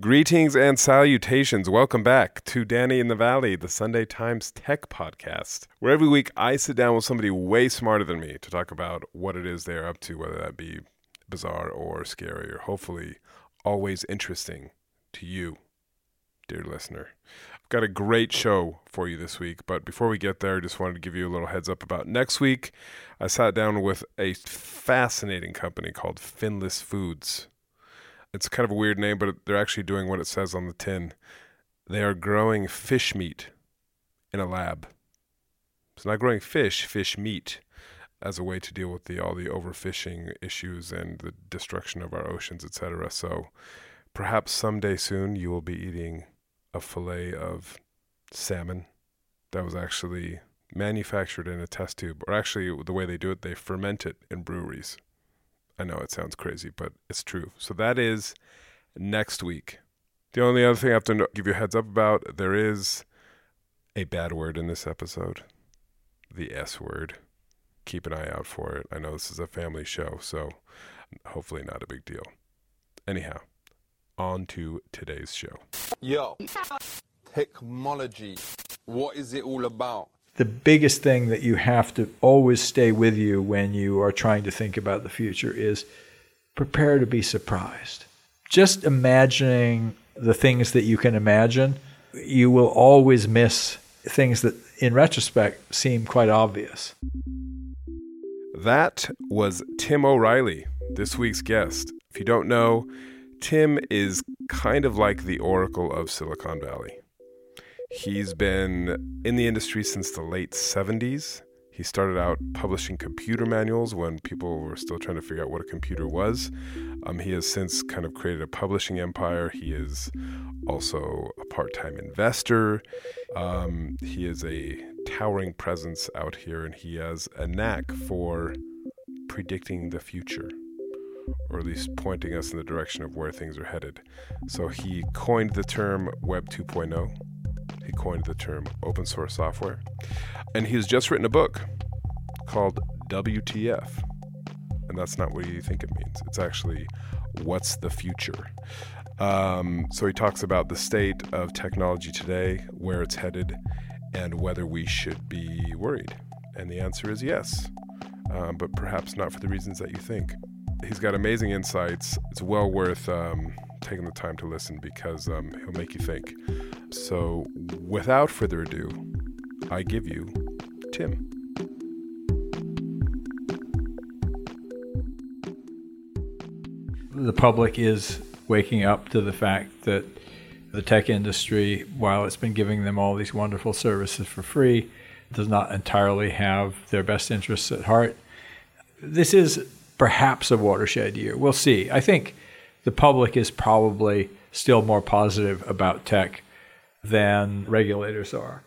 Greetings and salutations. Welcome back to Danny in the Valley, the Sunday Times Tech Podcast, where every week I sit down with somebody way smarter than me to talk about what it is they're up to, whether that be bizarre or scary, or hopefully always interesting to you, dear listener. I've got a great show for you this week, but before we get there, I just wanted to give you a little heads up about next week. I sat down with a fascinating company called Finless Foods it's kind of a weird name, but they're actually doing what it says on the tin. They are growing fish meat in a lab. It's not growing fish, fish meat, as a way to deal with the all the overfishing issues and the destruction of our oceans, etc. So perhaps someday soon you will be eating a fillet of salmon that was actually manufactured in a test tube, or actually the way they do it, they ferment it in breweries. I know it sounds crazy, but it's true. So that is next week. The only other thing I have to give you a heads up about there is a bad word in this episode the S word. Keep an eye out for it. I know this is a family show, so hopefully not a big deal. Anyhow, on to today's show. Yo, technology. What is it all about? The biggest thing that you have to always stay with you when you are trying to think about the future is prepare to be surprised. Just imagining the things that you can imagine, you will always miss things that in retrospect seem quite obvious. That was Tim O'Reilly, this week's guest. If you don't know, Tim is kind of like the oracle of Silicon Valley. He's been in the industry since the late 70s. He started out publishing computer manuals when people were still trying to figure out what a computer was. Um, he has since kind of created a publishing empire. He is also a part time investor. Um, he is a towering presence out here, and he has a knack for predicting the future, or at least pointing us in the direction of where things are headed. So he coined the term Web 2.0. He coined the term open source software. And he's just written a book called WTF. And that's not what you think it means. It's actually what's the future. Um, so he talks about the state of technology today, where it's headed, and whether we should be worried. And the answer is yes, um, but perhaps not for the reasons that you think. He's got amazing insights. It's well worth um, taking the time to listen because um, he'll make you think. So, without further ado, I give you Tim. The public is waking up to the fact that the tech industry, while it's been giving them all these wonderful services for free, does not entirely have their best interests at heart. This is perhaps a watershed year. We'll see. I think the public is probably still more positive about tech than regulators are.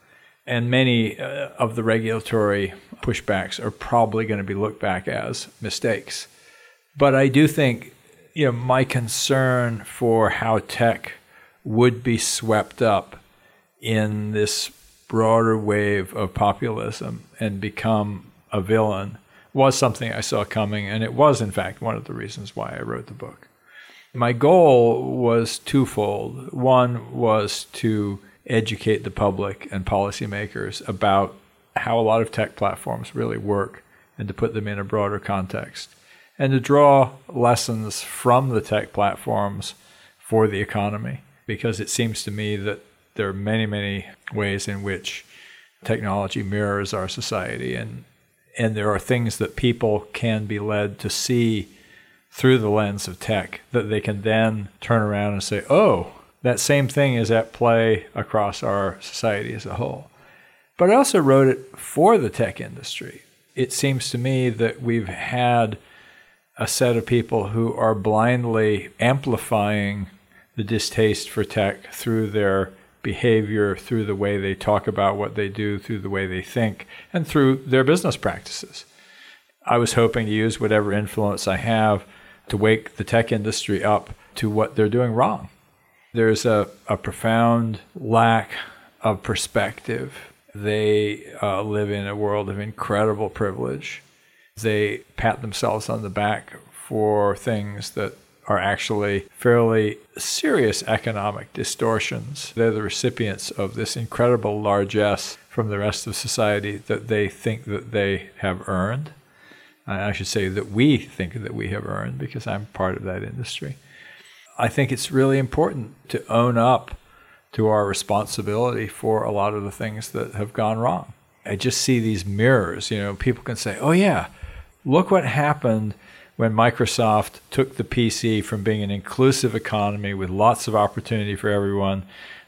And many uh, of the regulatory pushbacks are probably going to be looked back as mistakes. But I do think, you know, my concern for how tech would be swept up in this broader wave of populism and become a villain was something I saw coming. And it was, in fact, one of the reasons why I wrote the book. My goal was twofold. One was to educate the public and policymakers about how a lot of tech platforms really work and to put them in a broader context. and to draw lessons from the tech platforms for the economy. Because it seems to me that there are many, many ways in which technology mirrors our society, and, and there are things that people can be led to see through the lens of tech that they can then turn around and say, oh, that same thing is at play across our society as a whole. But I also wrote it for the tech industry. It seems to me that we've had a set of people who are blindly amplifying the distaste for tech through their behavior, through the way they talk about what they do, through the way they think, and through their business practices. I was hoping to use whatever influence I have to wake the tech industry up to what they're doing wrong. There's a, a profound lack of perspective. They uh, live in a world of incredible privilege. They pat themselves on the back for things that are actually fairly serious economic distortions. They're the recipients of this incredible largesse from the rest of society that they think that they have earned. I should say that we think that we have earned because I'm part of that industry. I think it's really important to own up to our responsibility for a lot of the things that have gone wrong. I just see these mirrors. You know, people can say, oh, yeah, look what happened when Microsoft took the PC from being an inclusive economy with lots of opportunity for everyone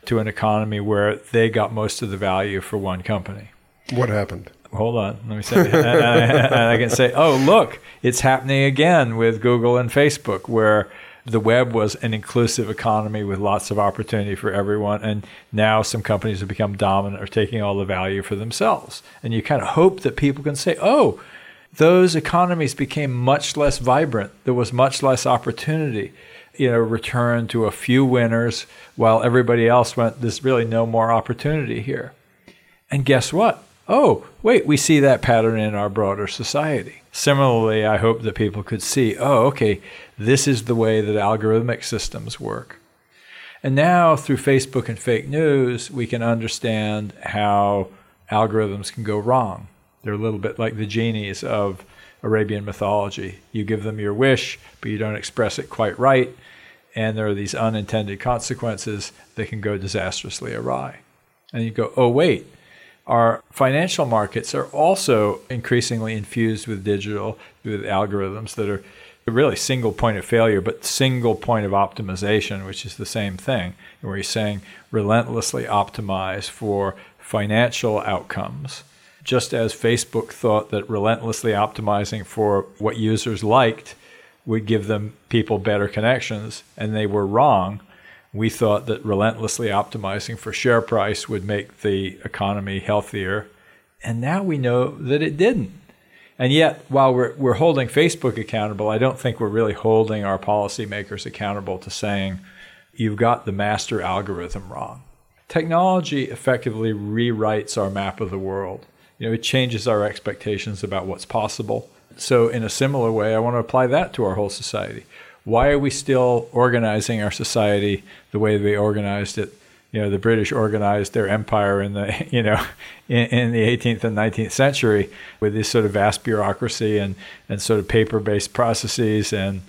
to an economy where they got most of the value for one company. What happened? Hold on, let me say. and, I, I can say, oh, look, it's happening again with Google and Facebook, where the web was an inclusive economy with lots of opportunity for everyone. And now some companies have become dominant, are taking all the value for themselves. And you kind of hope that people can say, oh, those economies became much less vibrant. There was much less opportunity. You know, return to a few winners while everybody else went, there's really no more opportunity here. And guess what? Oh, wait, we see that pattern in our broader society. Similarly, I hope that people could see, oh, okay, this is the way that algorithmic systems work. And now, through Facebook and fake news, we can understand how algorithms can go wrong. They're a little bit like the genies of Arabian mythology. You give them your wish, but you don't express it quite right, and there are these unintended consequences that can go disastrously awry. And you go, oh, wait, our financial markets are also increasingly infused with digital, with algorithms that are really single point of failure, but single point of optimization, which is the same thing, where you're saying relentlessly optimize for financial outcomes just as Facebook thought that relentlessly optimizing for what users liked would give them people better connections, and they were wrong. We thought that relentlessly optimizing for share price would make the economy healthier, and now we know that it didn't. And yet, while we're, we're holding Facebook accountable, I don't think we're really holding our policymakers accountable to saying, you've got the master algorithm wrong. Technology effectively rewrites our map of the world you know, it changes our expectations about what's possible. So, in a similar way, I want to apply that to our whole society. Why are we still organizing our society the way we organized it? You know, the British organized their empire in the, you know, in, in the 18th and 19th century with this sort of vast bureaucracy and, and sort of paper-based processes. And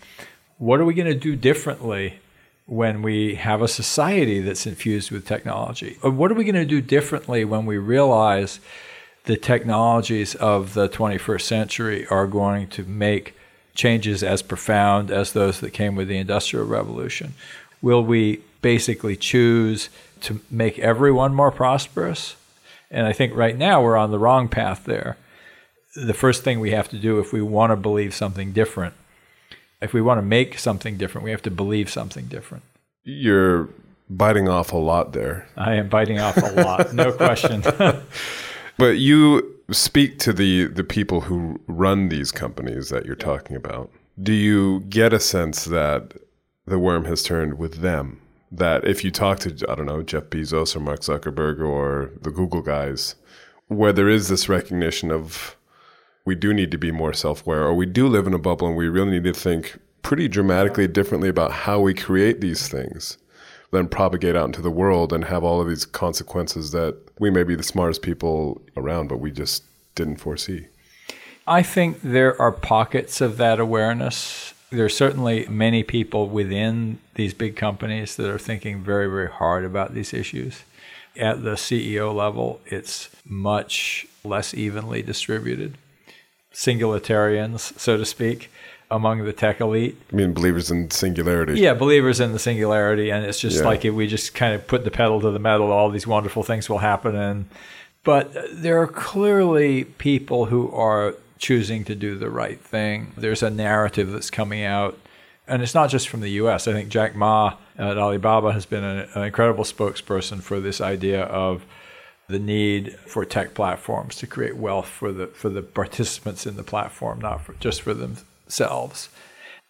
what are we going to do differently when we have a society that's infused with technology? Or what are we going to do differently when we realize the technologies of the 21st century are going to make changes as profound as those that came with the Industrial Revolution? Will we basically choose to make everyone more prosperous? And I think right now we're on the wrong path there. The first thing we have to do if we want to believe something different, if we want to make something different, we have to believe something different. You're biting off a lot there. I am biting off a lot, no question. But you speak to the the people who run these companies that you're talking about. Do you get a sense that the worm has turned with them? That if you talk to I don't know Jeff Bezos or Mark Zuckerberg or the Google guys, where there is this recognition of we do need to be more self-aware, or we do live in a bubble, and we really need to think pretty dramatically differently about how we create these things then propagate out into the world and have all of these consequences that we may be the smartest people around, but we just didn't foresee. I think there are pockets of that awareness. There are certainly many people within these big companies that are thinking very, very hard about these issues. At the CEO level, it's much less evenly distributed. Singularitarians, so to speak, among the tech elite. I mean, believers in singularity. Yeah, believers in the singularity, and it's just Yeah. like if we just kind of put the pedal to the metal, all these wonderful things will happen. And but there are clearly people who are choosing to do the right thing. There's a narrative that's coming out, and it's not just from the U.S. I think Jack Ma at Alibaba has been an, an incredible spokesperson for this idea of the need for tech platforms to create wealth for the for the participants in the platform, not for, just for themselves.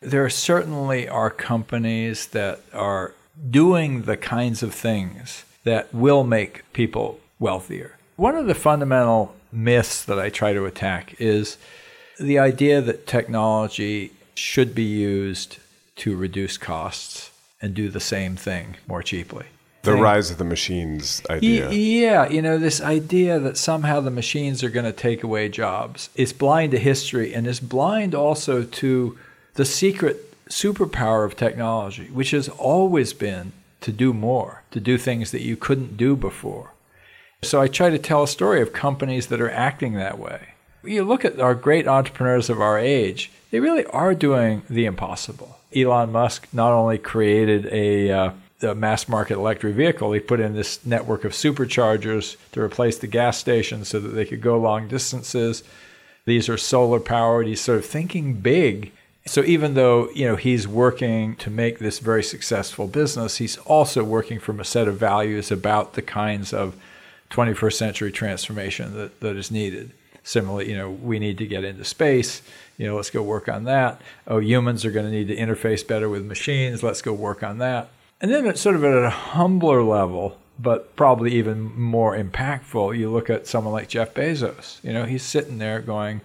There certainly are companies that are doing the kinds of things that will make people wealthier. One of the fundamental myths that I try to attack is the idea that technology should be used to reduce costs and do the same thing more cheaply. The Thing- rise of the machines idea. Yeah, you know, this idea that somehow the machines are going to take away jobs is blind to history and is blind also to the secret superpower of technology, which has always been to do more, to do things that you couldn't do before. So I try to tell a story of companies that are acting that way. You look at our great entrepreneurs of our age, they really are doing the impossible. Elon Musk not only created a, uh, a mass market electric vehicle, he put in this network of superchargers to replace the gas stations so that they could go long distances. These are solar powered. He's sort of thinking big. So even though you know he's working to make this very successful business, he's also working from a set of values about the kinds of 21st century transformation that, that is needed. Similarly, you know, we need to get into space. You know, let's go work on that. Oh, humans are going to need to interface better with machines. Let's go work on that. And then it's sort of at a humbler level, but probably even more impactful, you look at someone like Jeff Bezos. You know, he's sitting there going,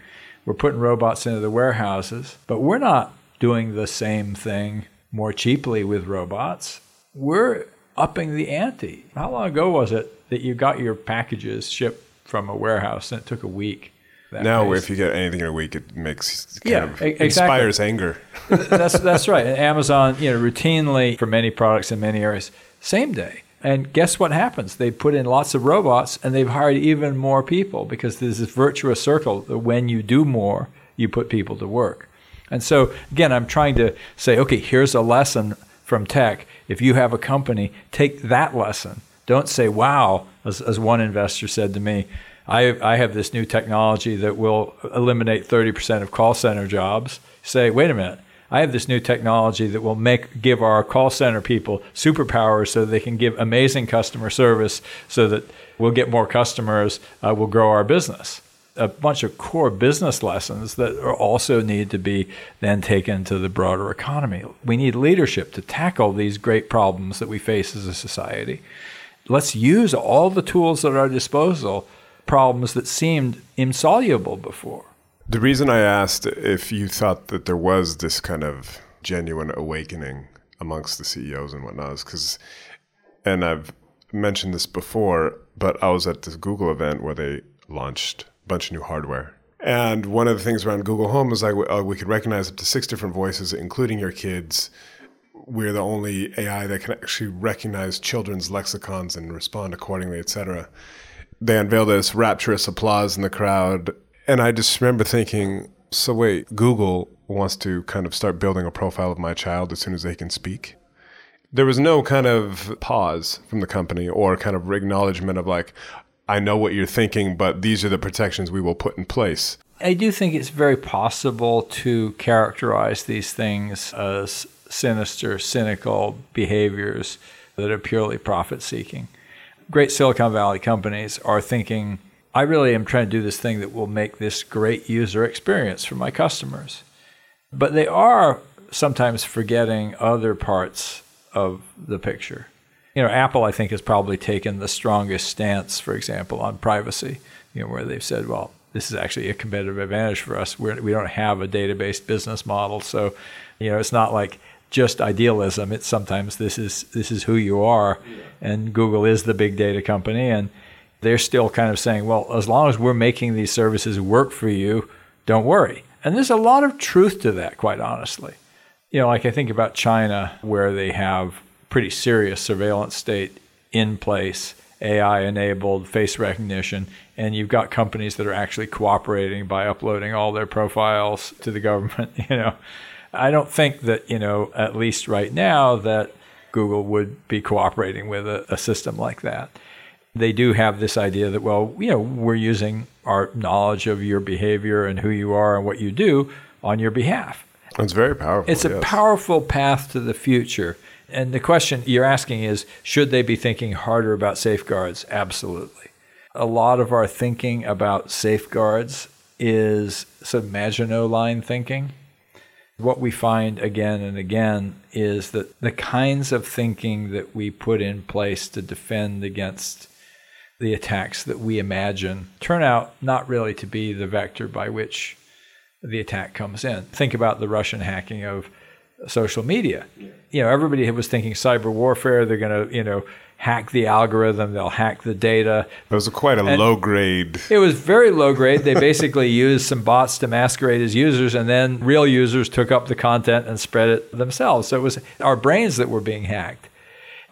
we're putting robots into the warehouses, but we're not doing the same thing more cheaply with robots. We're upping the ante. How long ago was it that you got your packages shipped from a warehouse and it took a week? That now, pace? if you get anything in a week, it makes kind Yeah, of exactly. inspires anger. that's that's right. And Amazon, you know, routinely for many products in many areas, same day. And guess what happens? They put in lots of robots and they've hired even more people because there's this virtuous circle that when you do more, you put people to work. And so again, I'm trying to say, okay, here's a lesson from tech. If you have a company, take that lesson. Don't say, wow, as, as one investor said to me, I, I have this new technology that will eliminate 30% of call center jobs. Say, wait a minute, I have this new technology that will make give our call center people superpowers so they can give amazing customer service so that we'll get more customers, uh, we'll grow our business. A bunch of core business lessons that also need to be then taken to the broader economy. We need leadership to tackle these great problems that we face as a society. Let's use all the tools at our disposal, problems that seemed insoluble before. The reason I asked if you thought that there was this kind of genuine awakening amongst the CEOs and whatnot is because, and I've mentioned this before, but I was at this Google event where they launched a bunch of new hardware. And one of the things around Google Home is like uh, we could recognize up to six different voices, including your kids. We're the only AI that can actually recognize children's lexicons and respond accordingly, etc. They unveiled this rapturous applause in the crowd. And I just remember thinking, so wait, Google wants to kind of start building a profile of my child as soon as they can speak? There was no kind of pause from the company or kind of acknowledgement of like, I know what you're thinking, but these are the protections we will put in place. I do think it's very possible to characterize these things as sinister, cynical behaviors that are purely profit seeking. Great Silicon Valley companies are thinking, I really am trying to do this thing that will make this great user experience for my customers. But they are sometimes forgetting other parts of the picture. You know, Apple, I think, has probably taken the strongest stance, for example, on privacy, you know, where they've said, well, this is actually a competitive advantage for us. We're, we don't have a database business model. So, you know, it's not like just idealism. It's sometimes this is, this is who you are. And Google is the big data company. And they're still kind of saying, well, as long as we're making these services work for you, don't worry. And there's a lot of truth to that, quite honestly. You know, like I think about China, where they have pretty serious surveillance state in place, AI enabled face recognition, and you've got companies that are actually cooperating by uploading all their profiles to the government. You know, I don't think that you know, at least right now, that Google would be cooperating with a, a system like that. They do have this idea that well, you know, we're using our knowledge of your behavior and who you are and what you do on your behalf. It's very powerful. It's a yes. powerful path to the future. And the question you're asking is should they be thinking harder about safeguards? Absolutely. A lot of our thinking about safeguards is of Maginot line thinking. What we find again and again is that the kinds of thinking that we put in place to defend against the attacks that we imagine turn out not really to be the vector by which the attack comes in. Think about the Russian hacking of social media. You know, everybody was thinking cyber warfare. They're going to, you know, hack the algorithm. They'll hack the data. It was quite a And- low grade. It was very low grade. They basically used some bots to masquerade as users, and then real users took up the content and spread it themselves. So it was our brains that were being hacked.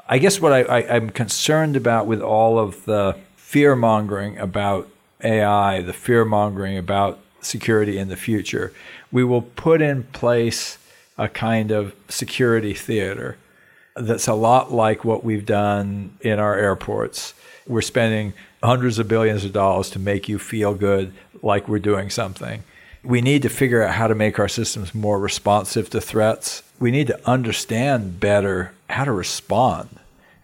I guess what I, I, I'm concerned about with all of the fear mongering about AI, the fear mongering about security in the future, we will put in place a kind of security theater that's a lot like what we've done in our airports. We're spending hundreds of billions of dollars to make you feel good like we're doing something. We need to figure out how to make our systems more responsive to threats. We need to understand better how to respond.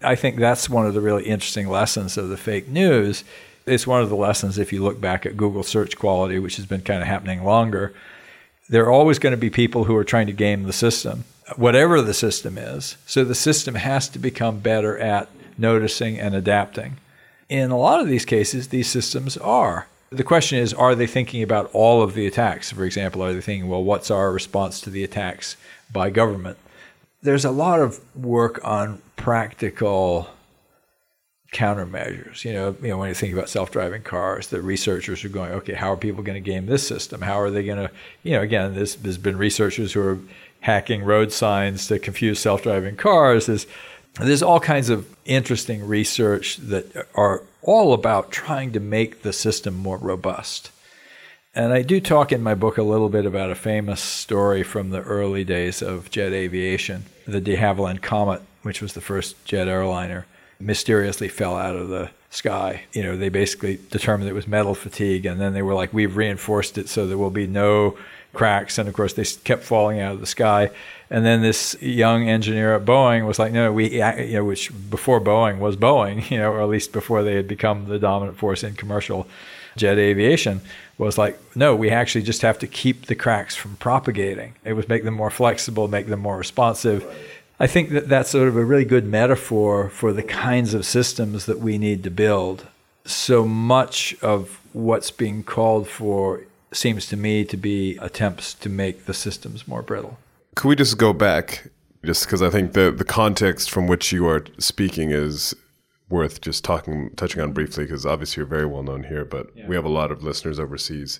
I think that's one of the really interesting lessons of the fake news. It's one of the lessons if you look back at Google search quality, which has been kind of happening longer. There are always going to be people who are trying to game the system, whatever the system is. So the system has to become better at noticing and adapting. In a lot of these cases, these systems are. The question is, are they thinking about all of the attacks? For example, are they thinking, well, what's our response to the attacks by government? There's a lot of work on practical countermeasures. You know, you know, when you think about self-driving cars, the researchers are going, okay, how are people going to game this system? How are they going to, you know, again, there's, there's been researchers who are hacking road signs to confuse self-driving cars. There's, there's all kinds of interesting research that are all about trying to make the system more robust. And I do talk in my book a little bit about a famous story from the early days of jet aviation. The de Havilland Comet, which was the first jet airliner, mysteriously fell out of the sky. You know, they basically determined it was metal fatigue, and then they were like, we've reinforced it so there will be no cracks. And of course, they kept falling out of the sky. And then this young engineer at Boeing was like, no, we, you know, which before Boeing was Boeing, you know, or at least before they had become the dominant force in commercial jet aviation, was like, no, we actually just have to keep the cracks from propagating. It would make them more flexible, make them more responsive. I think that that's sort of a really good metaphor for the kinds of systems that we need to build. So much of what's being called for seems to me to be attempts to make the systems more brittle. Could we just go back, just because I think the the context from which you are speaking is worth just talking, touching on briefly, because obviously you're very well known here, but we have a lot of listeners overseas.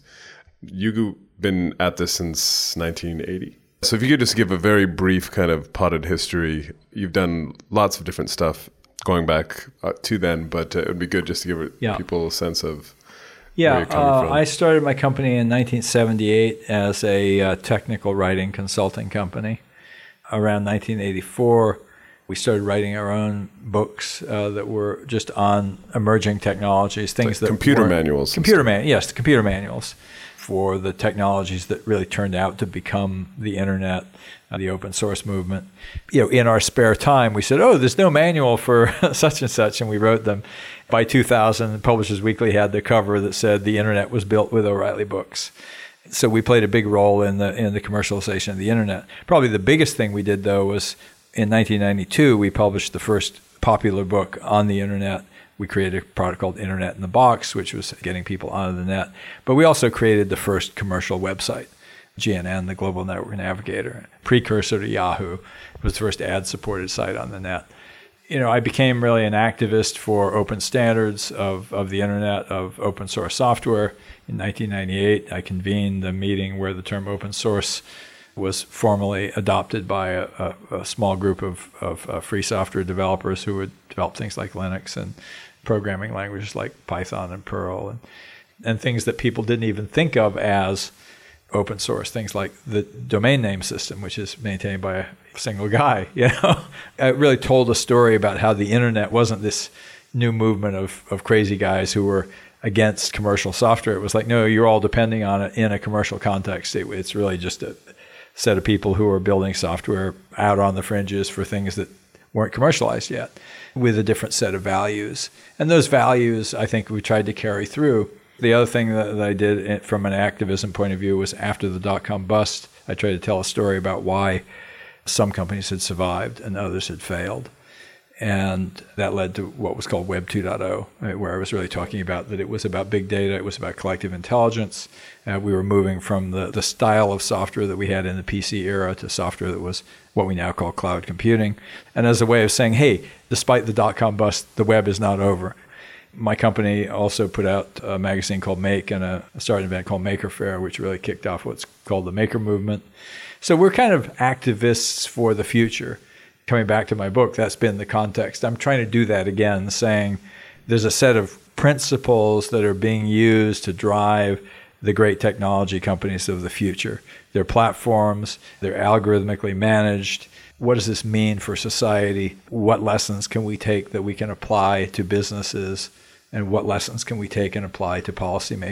You've been at this since 1980. So if you could just give a very brief kind of potted history, you've done lots of different stuff going back uh, to then, but uh, it would be good just to give Yeah. people a sense of Yeah, uh. I started my company in 1978 as a uh, technical writing consulting company. Around 1984, we started writing our own books uh, that were just on emerging technologies, things that computer manuals Computer man, yes, computer manuals for the technologies that really turned out to become the internet, uh, the open source movement. You know, in our spare time, we said, "Oh, there's no manual for such and such," and we wrote them. By 2000, Publishers Weekly had the cover that said, "The internet was built with O'Reilly books." So we played a big role in the in the commercialization of the internet. Probably the biggest thing we did though was in 1992 we published the first popular book on the internet. We created a product called Internet in the Box, which was getting people onto the net. But we also created the first commercial website, GNN, the Global Network Navigator, precursor to Yahoo. It was the first ad-supported site on the net. you know, I became really an activist for open standards of, of the internet, of open source software. In 1998, I convened a meeting where the term open source was formally adopted by a, a, a small group of, of uh, free software developers who would develop things like Linux and programming languages like Python and Perl and, and things that people didn't even think of as open source things like the domain name system, which is maintained by a single guy. You know, it really told a story about how the internet wasn't this new movement of, of crazy guys who were against commercial software. It was like, no, you're all depending on it in a commercial context. It, it's really just a set of people who are building software out on the fringes for things that weren't commercialized yet with a different set of values. And those values, I think we tried to carry through the other thing that, I did eh, from an activism point of view was after the dot com bust, I tried to tell a story about why some companies had survived and others had failed. And that led to what was called Web 2.0, where I was really talking about that it was about big data, it was about collective intelligence. Uh, we were moving from the, the style of software that we had in the PC era to software that was what we now call cloud computing. And as a way of saying, hey, despite the dot com bust, the web is not over. My company also put out a magazine called Make and a, started event called Maker Faire, which really kicked off what's called the Maker Movement. So we're kind of activists for the future. Coming back to my book, that's been the context. I'm trying to do that again, saying there's a set of principles that are being used to drive the great technology companies of the future. They're platforms, they're algorithmically managed. What does this mean for society? What lessons can we take that we can apply to businesses? and what lessons can we take and apply to policymakers.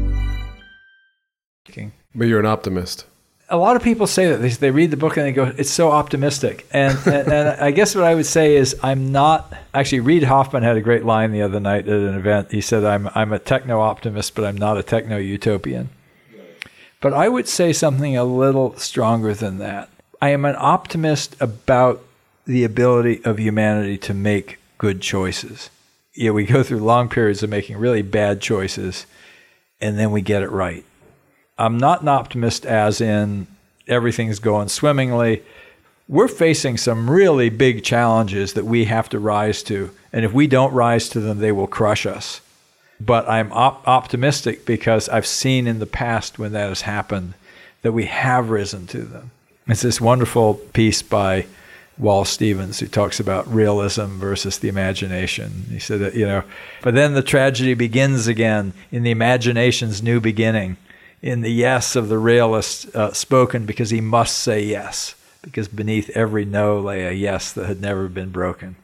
But you're an optimist. A lot of people say that they, they read the book and they go, "It's so optimistic." And, and, and I guess what I would say is, I'm not actually. Reid Hoffman had a great line the other night at an event. He said, "I'm I'm a techno optimist, but I'm not a techno utopian." But I would say something a little stronger than that. I am an optimist about the ability of humanity to make good choices. Yeah, we go through long periods of making really bad choices, and then we get it right. I'm not an optimist as in everything's going swimmingly. We're facing some really big challenges that we have to rise to. And if we don't rise to them, they will crush us. But I'm op- optimistic because I've seen in the past when that has happened that we have risen to them. It's this wonderful piece by Wallace Stevens who talks about realism versus the imagination. He said that, you know, but then the tragedy begins again in the imagination's new beginning in the yes of the realist uh, spoken because he must say yes, because beneath every no lay a yes that had never been broken.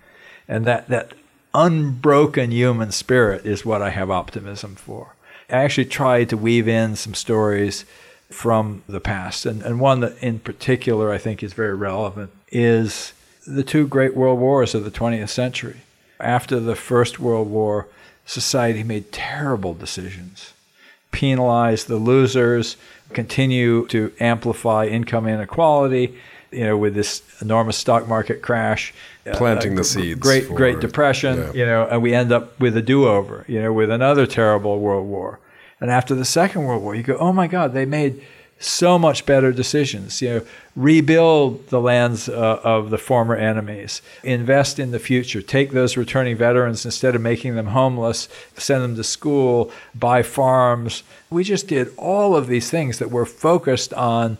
And that, that unbroken human spirit is what I have optimism for. I actually tried to weave in some stories from the past. And, and one that in particular I think is very relevant is the two great world wars of the 20th century. After the First World War, society made terrible decisions penalize the losers, continue to amplify income inequality. You know, with this enormous stock market crash, uh, planting uh, the seeds, great for, Great Depression. Yeah. You know, and we end up with a do-over. You know, with another terrible World War. And after the Second World War, you go, oh my God, they made so much better decisions. You know, rebuild the lands uh, of the former enemies, invest in the future, take those returning veterans instead of making them homeless, send them to school, buy farms. We just did all of these things that were focused on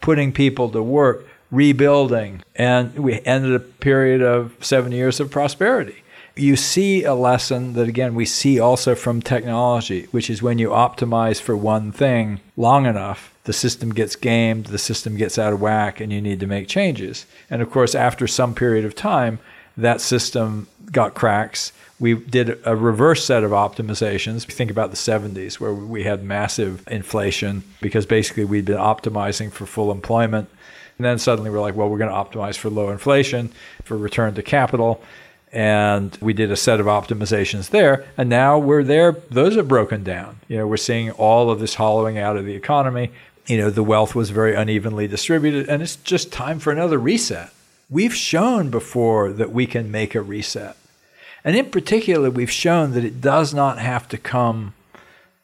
putting people to work, rebuilding, and we ended a period of seven years of prosperity you see a lesson that again we see also from technology which is when you optimize for one thing long enough the system gets gamed, the system gets out of whack, and you need to make changes. And of course, after some period of time, that system got cracks. We did a reverse set of optimizations. Think about the 70s, where we had massive inflation because basically we'd been optimizing for full employment. And then suddenly we're like, well, we're going to optimize for low inflation, for return to capital and we did a set of optimizations there and now we're there those are broken down you know we're seeing all of this hollowing out of the economy you know, the wealth was very unevenly distributed, and it's just time for another reset. We've shown before that we can make a reset. And in particular, we've shown that it does not have to come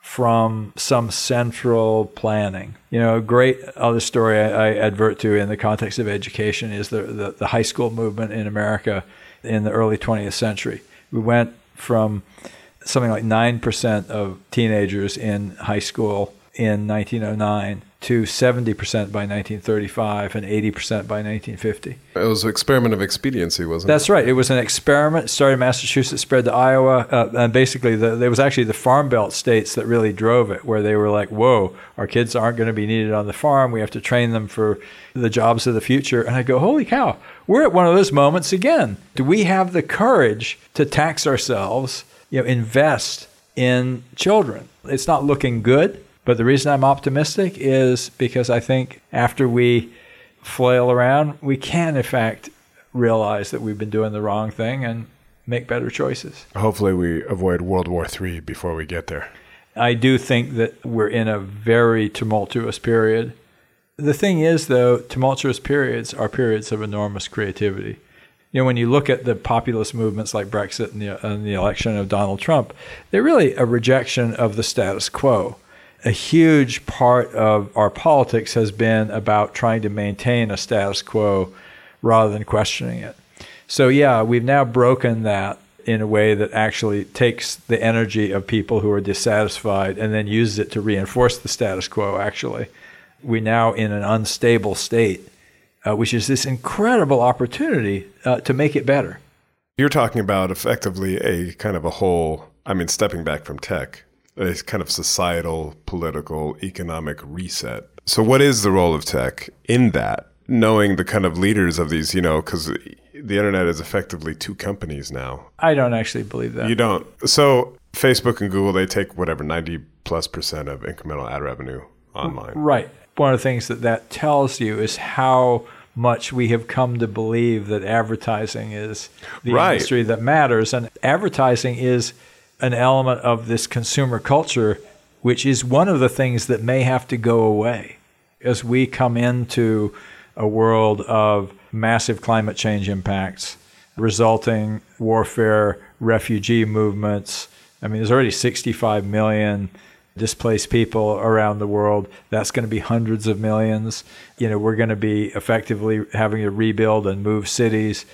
from some central planning. You know, a great other story I, I advert to in the context of education is the, the, the high school movement in America in the early 20th century. We went from something like 9% of teenagers in high school in 1909 to 70% by 1935 and 80% by 1950. It was an experiment of expediency, wasn't That's it? That's right. It was an experiment. Started in Massachusetts, spread to Iowa, uh, and basically the, there was actually the Farm Belt states that really drove it, where they were like, "Whoa, our kids aren't going to be needed on the farm. We have to train them for the jobs of the future." And I go, "Holy cow, we're at one of those moments again. Do we have the courage to tax ourselves? You know, invest in children? It's not looking good." But the reason I'm optimistic is because I think after we flail around, we can, in fact, realize that we've been doing the wrong thing and make better choices. Hopefully, we avoid World War III before we get there. I do think that we're in a very tumultuous period. The thing is, though, tumultuous periods are periods of enormous creativity. You know, when you look at the populist movements like Brexit and the, and the election of Donald Trump, they're really a rejection of the status quo a huge part of our politics has been about trying to maintain a status quo rather than questioning it. So, yeah, we've now broken that in a way that actually takes the energy of people who are dissatisfied and then uses it to reinforce the status quo, actually. We're now in an unstable state, uh, which is this incredible opportunity uh, to make it better. You're talking about effectively a kind of a whole, I mean, stepping back from tech, a kind of societal, political, economic reset. So, what is the role of tech in that? Knowing the kind of leaders of these, you know, because the internet is effectively two companies now. I don't actually believe that. You don't. So, Facebook and Google, they take whatever, 90 plus percent of incremental ad revenue online. Right. One of the things that that tells you is how much we have come to believe that advertising is the right. industry that matters. And advertising is an element of this consumer culture, which is one of the things that may have to go away as we come into a world of massive climate change impacts, resulting warfare, refugee movements. I mean, there's already 65 million displaced people around the world. That's going to be hundreds of millions. You know, we're going to be effectively having to rebuild and move cities.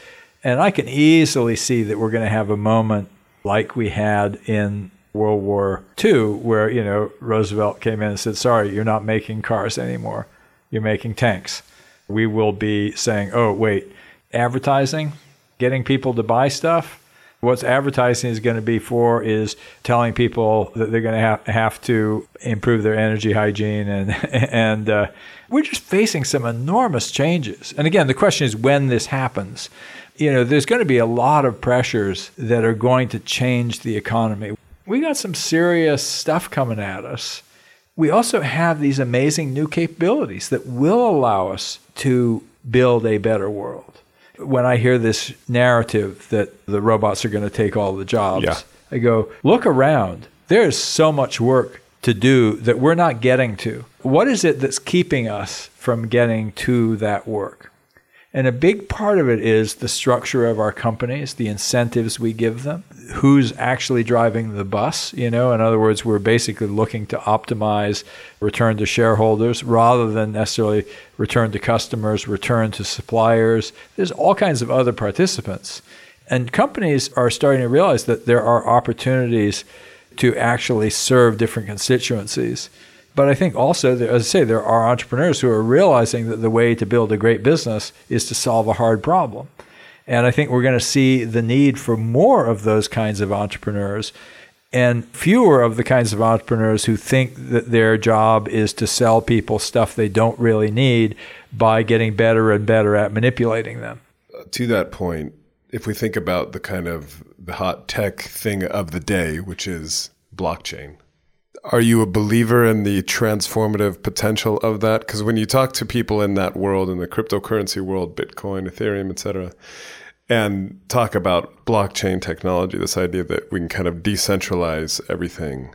And I can easily see that we're going to have a moment like we had in World War II, where, you know, Roosevelt came in and said, sorry, you're not making cars anymore. You're making tanks. We will be saying, oh, wait, advertising, getting people to buy stuff. What's advertising is going to be for is telling people that they're going to have, have to improve their energy hygiene. And, and uh, we're just facing some enormous changes. And again, the question is when this happens you know, there's going to be a lot of pressures that are going to change the economy. We got some serious stuff coming at us. We also have these amazing new capabilities that will allow us to build a better world. When I hear this narrative that the robots are going to take all the jobs, yeah. I go, look around. There's so much work to do that we're not getting to. What is it that's keeping us from getting to that work? And a big part of it is the structure of our companies, the incentives we give them, who's actually driving the bus. You know, in other words, we're basically looking to optimize return to shareholders rather than necessarily return to customers, return to suppliers. There's all kinds of other participants. And companies are starting to realize that there are opportunities to actually serve different constituencies. But I think also, as I say, there are entrepreneurs who are realizing that the way to build a great business is to solve a hard problem. And I think we're going to see the need for more of those kinds of entrepreneurs and fewer of the kinds of entrepreneurs who think that their job is to sell people stuff they don't really need by getting better and better at manipulating them. To that point, if we think about the kind of the hot tech thing of the day, which is blockchain, are you a believer in the transformative potential of that? Because when you talk to people in that world, in the cryptocurrency world, Bitcoin, Ethereum, etc., and talk about blockchain technology, this idea that we can kind of decentralize everything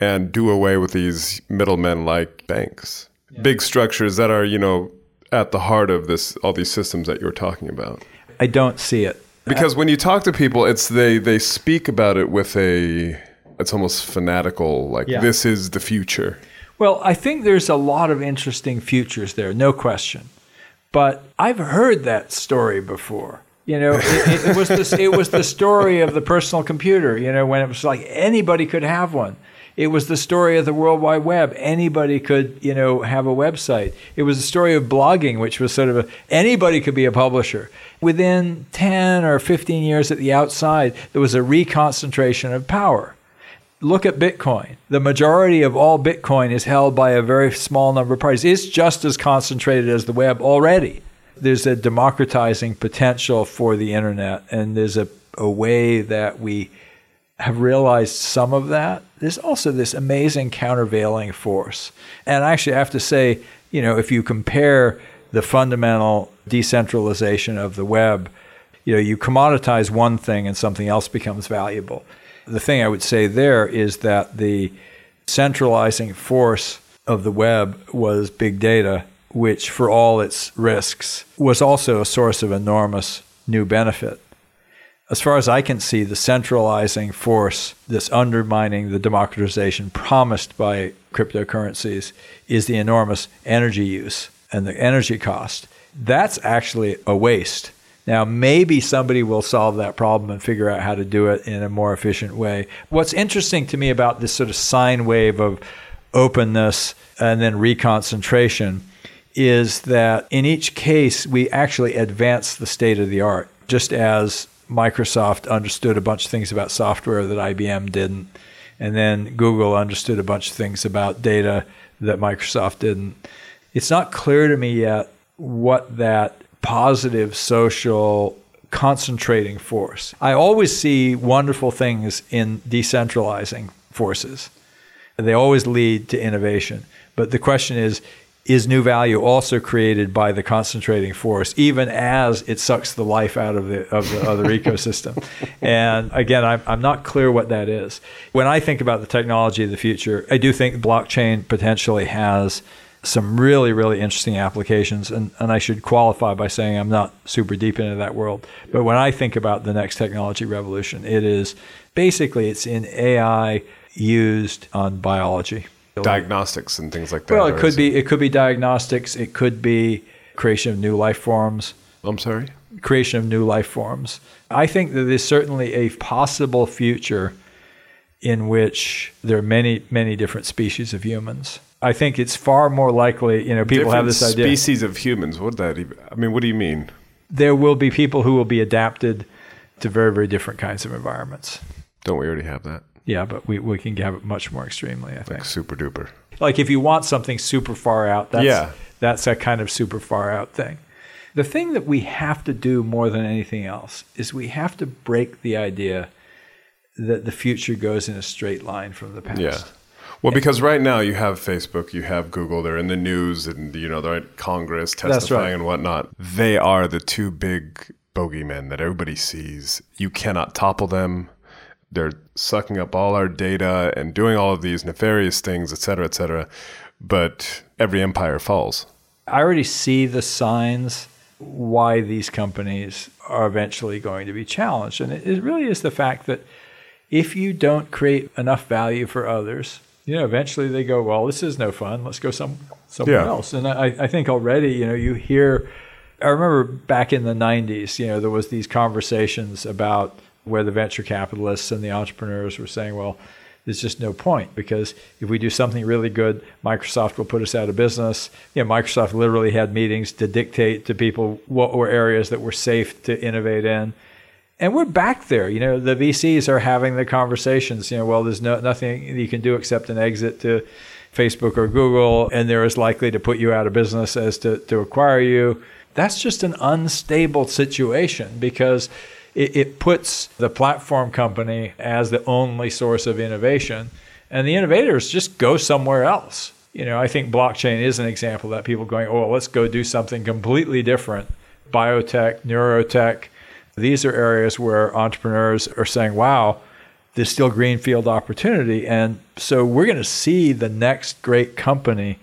and do away with these middlemen like banks, yeah. big structures that are, you know, at the heart of this, all these systems that you're talking about. I don't see it because when you talk to people, it's they they speak about it with a it's almost fanatical, like yeah. this is the future. Well, I think there's a lot of interesting futures there, no question. But I've heard that story before. You know, it, it, was this, it was the story of the personal computer. You know, when it was like anybody could have one. It was the story of the World Wide Web. Anybody could, you know, have a website. It was the story of blogging, which was sort of a, anybody could be a publisher. Within 10 or 15 years at the outside, there was a reconcentration of power. Look at Bitcoin. The majority of all Bitcoin is held by a very small number of parties. It's just as concentrated as the web already. There's a democratizing potential for the internet, and there's a, a way that we have realized some of that. There's also this amazing countervailing force. And actually, I have to say, you know, if you compare the fundamental decentralization of the web, you know, you commoditize one thing and something else becomes valuable. The thing I would say there is that the centralizing force of the web was big data, which, for all its risks, was also a source of enormous new benefit as far as I can see, the centralizing force that's undermining the democratization promised by cryptocurrencies is the enormous energy use and the energy cost. That's actually a waste. Now, maybe somebody will solve that problem and figure out how to do it in a more efficient way. What's interesting to me about this sort of sine wave of openness and then reconcentration is that in each case, we actually advance the state of the art. Just as Microsoft understood a bunch of things about software that IBM didn't. And then Google understood a bunch of things about data that Microsoft didn't. It's not clear to me yet what that positive social concentrating force. I always see wonderful things in decentralizing forces. They always lead to innovation. But the question is is new value also created by the concentrating force, even as it sucks the life out of the of the other ecosystem? And again, I'm, I'm not clear what that is. When I think about the technology of the future, I do think blockchain potentially has some really, really interesting applications. And, and I should qualify by saying I'm not super deep into that world. But when I think about the next technology revolution, it is basically it's in AI used on biology diagnostics and things like that. Well, it could be it could be diagnostics. It could be creation of new life forms. I'm sorry. Creation of new life forms. I think that there's certainly a possible future in which there are many many different species of humans. I think it's far more likely. You know, people different have this idea. Species of humans. What that? Even, I mean, what do you mean? There will be people who will be adapted to very very different kinds of environments. Don't we already have that? Yeah, but we, we can have it much more extremely, I think. Like super duper. Like if you want something super far out, that's, yeah. that's that kind of super far out thing. The thing that we have to do more than anything else is we have to break the idea that the future goes in a straight line from the past. Yeah. Well, because right now you have Facebook, you have Google, they're in the news and, you know, they're at Congress testifying right. and whatnot. They are the two big bogeymen that everybody sees. You cannot topple them they're sucking up all our data and doing all of these nefarious things, et cetera, et cetera. But every empire falls. I already see the signs why these companies are eventually going to be challenged. And it, it really is the fact that if you don't create enough value for others, you know, eventually they go, well, this is no fun. Let's go some somewhere Yeah. else. And I, I think already, you know, you hear. I remember back in the '90s, you know, there was these conversations about where the venture capitalists and the entrepreneurs were saying, well, there's just no point because if we do something really good, Microsoft will put us out of business. You know, Microsoft literally had meetings to dictate to people what were areas that were safe to innovate in. And we're back there. You know, the VCs are having the conversations. You know, well, there's no nothing you can do except an exit to Facebook or Google, and they're as likely to put you out of business as to, to acquire you. That's just an unstable situation because it, it puts the platform company as the only source of innovation, and the innovators just go somewhere else. You know, I think blockchain is an example of that people going, oh, let's go do something completely different. Biotech, neurotech, these are areas where entrepreneurs are saying, wow, there's still greenfield opportunity. And so we're going to see the next great company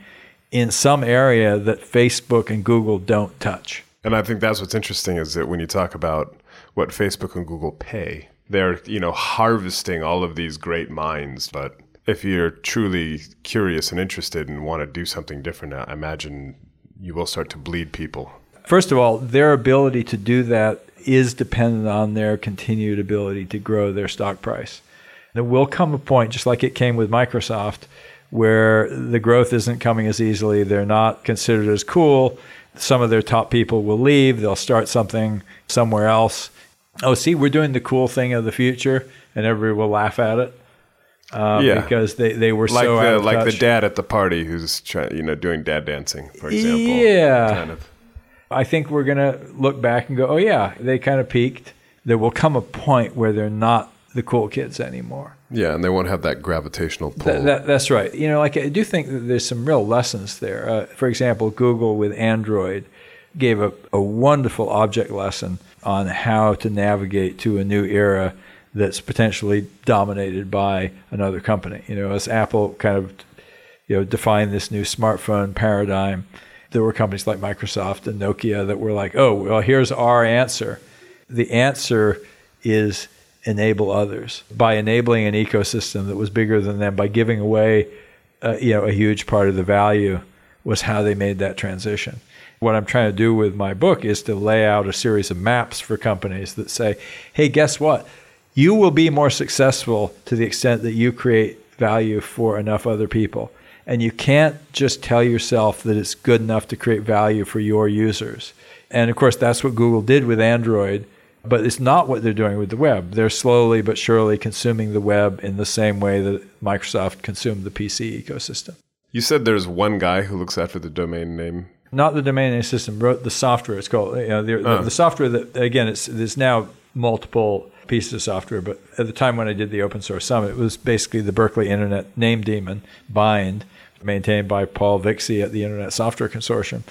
in some area that Facebook and Google don't touch. And I think that's what's interesting is that when you talk about what Facebook and Google pay, they're, you know, harvesting all of these great minds. But if you're truly curious and interested and want to do something different, I imagine you will start to bleed people. First of all, their ability to do that is dependent on their continued ability to grow their stock price. There will come a point, just like it came with Microsoft, where the growth isn't coming as easily. They're not considered as cool. Some of their top people will leave. They'll start something somewhere else. Oh, see, we're doing the cool thing of the future, and everybody will laugh at it. Uh, Yeah. because they, they were like so the like the dad at the party who's trying, you know, doing dad dancing, for example. Yeah. Kind of. I think we're going to look back and go, oh, yeah, they kind of peaked. There will come a point where they're not the cool kids anymore. Yeah, and they won't have that gravitational pull. That, that, that's right. You know, like I do think that there's some real lessons there. Uh, for example, Google with Android gave a, a wonderful object lesson on how to navigate to a new era that's potentially dominated by another company. You know, as Apple kind of you know defined this new smartphone paradigm, there were companies like Microsoft and Nokia that were like, "Oh, well, here's our answer." The answer is enable others. By enabling an ecosystem that was bigger than them by giving away uh, you know a huge part of the value was how they made that transition. What i'm trying to do with my book is to lay out a series of maps for companies that say hey guess what? You will be more successful to the extent that you create value for enough other people and you can't just tell yourself that it's good enough to create value for your users and of course that's what google did with android but it's not what they're doing with the web. They're slowly but surely consuming the web in the same way that Microsoft consumed the PC ecosystem. You said there's one guy who looks after the domain name. Not the domain name system, wrote the software. It's called you know, the, Oh. the software that again it's there's now multiple pieces of software, but at the time when I did the open source summit, it was basically the Berkeley Internet Name Daemon bind, maintained by Paul Vixie at the Internet Software Consortium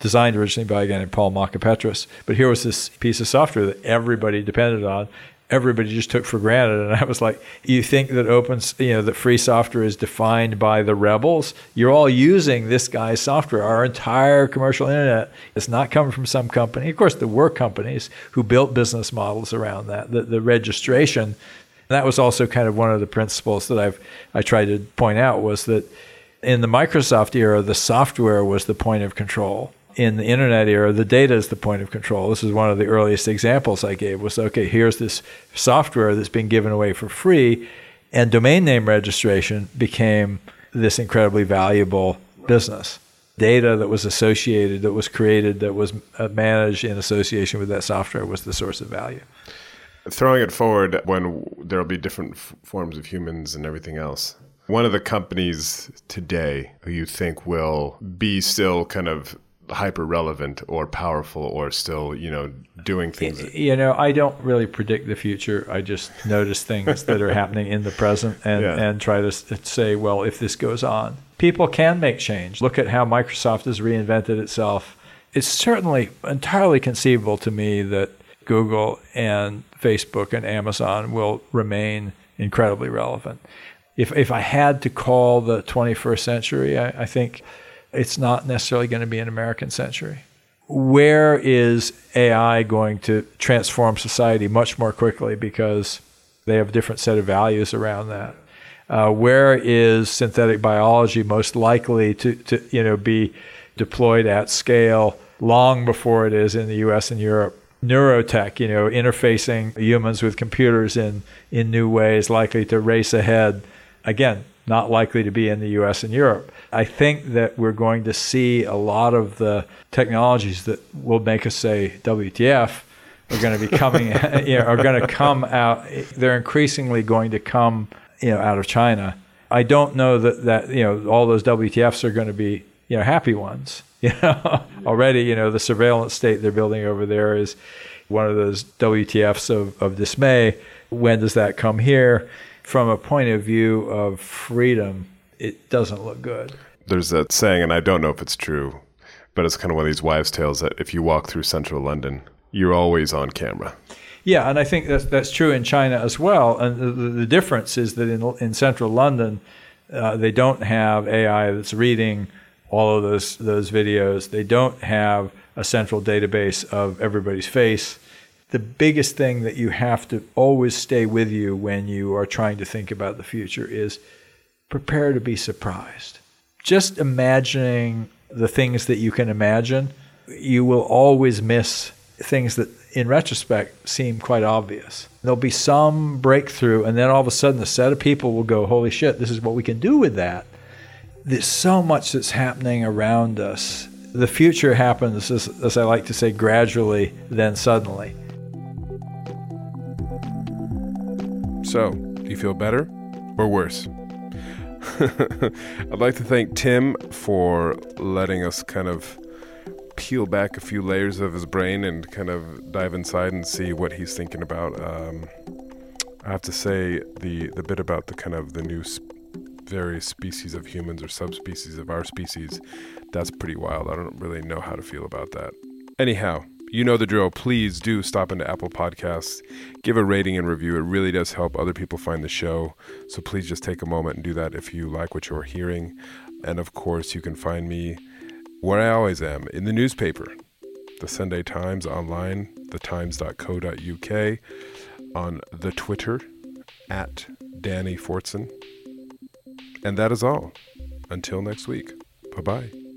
designed originally by a guy named Paul Mockapetris. But here was this piece of software that everybody depended on. Everybody just took for granted, and I was like, "You think that open, you know, that free software is defined by the rebels? You're all using this guy's software. Our entire commercial internet is not coming from some company. Of course, there were companies who built business models around that. The, the registration, and that was also kind of one of the principles that I've I tried to point out was that in the Microsoft era, the software was the point of control. In the internet era, the data is the point of control. This is one of the earliest examples I gave was okay, here's this software that's being given away for free, and domain name registration became this incredibly valuable business. Data that was associated, that was created, that was uh, managed in association with that software was the source of value. Throwing it forward when there'll be different f- forms of humans and everything else. One of the companies today who you think will be still kind of hyper relevant or powerful or still, you know, doing things. You know, I don't really predict the future. I just notice things that are happening in the present and, Yeah. and try to say, well, if this goes on, people can make change. Look at how Microsoft has reinvented itself. It's certainly entirely conceivable to me that Google and Facebook and Amazon will remain incredibly relevant. If, if I had to call the 21st century, I, I think it's not necessarily going to be an American century where is AI going to transform society much more quickly because they have a different set of values around that? Uh, where is synthetic biology most likely to, to you know be deployed at scale long before it is in the U.S. and Europe? Neurotech, you know, interfacing humans with computers in in new ways, likely to race ahead. Again, not likely to be in the U.S. and Europe. I think that we're going to see a lot of the technologies that will make us say WTF are going to be coming, you know, are going to come out. They're increasingly going to come, you know, out of China. I don't know that that you know all those WTFs are going to be you know happy ones. You know, already you know the surveillance state they're building over there is one of those WTFs of, of dismay. When does that come here? From a point of view of freedom, it doesn't look good. There's that saying, and I don't know if it's true, but it's kind of one of these wives' tales that if you walk through central London, you're always on camera. Yeah, and I think that's that's true in China as well. And the, the difference is that in in central London, uh, they don't have AI that's reading all of those those videos. They don't have a central database of everybody's face. The biggest thing that you have to always stay with you when you are trying to think about the future is prepare to be surprised. Just imagining the things that you can imagine, you will always miss things that in retrospect seem quite obvious. There'll be some breakthrough, and then all of a sudden, a set of people will go, Holy shit, this is what we can do with that. There's so much that's happening around us. The future happens, as, as I like to say, gradually, then suddenly. So, do you feel better or worse? I'd like to thank Tim for letting us kind of peel back a few layers of his brain and kind of dive inside and see what he's thinking about. Um, I have to say the the bit about the kind of the new sp- various species of humans or subspecies of our species, that's pretty wild. I don't really know how to feel about that. Anyhow, you know the drill. Please do stop into Apple Podcasts, give a rating and review. It really does help other people find the show. So please just take a moment and do that if you like what you're hearing. And of course, you can find me where I always am in the newspaper, the Sunday Times online, thetimes.co.uk, on the Twitter at Danny Fortson. And that is all. Until next week. Bye bye.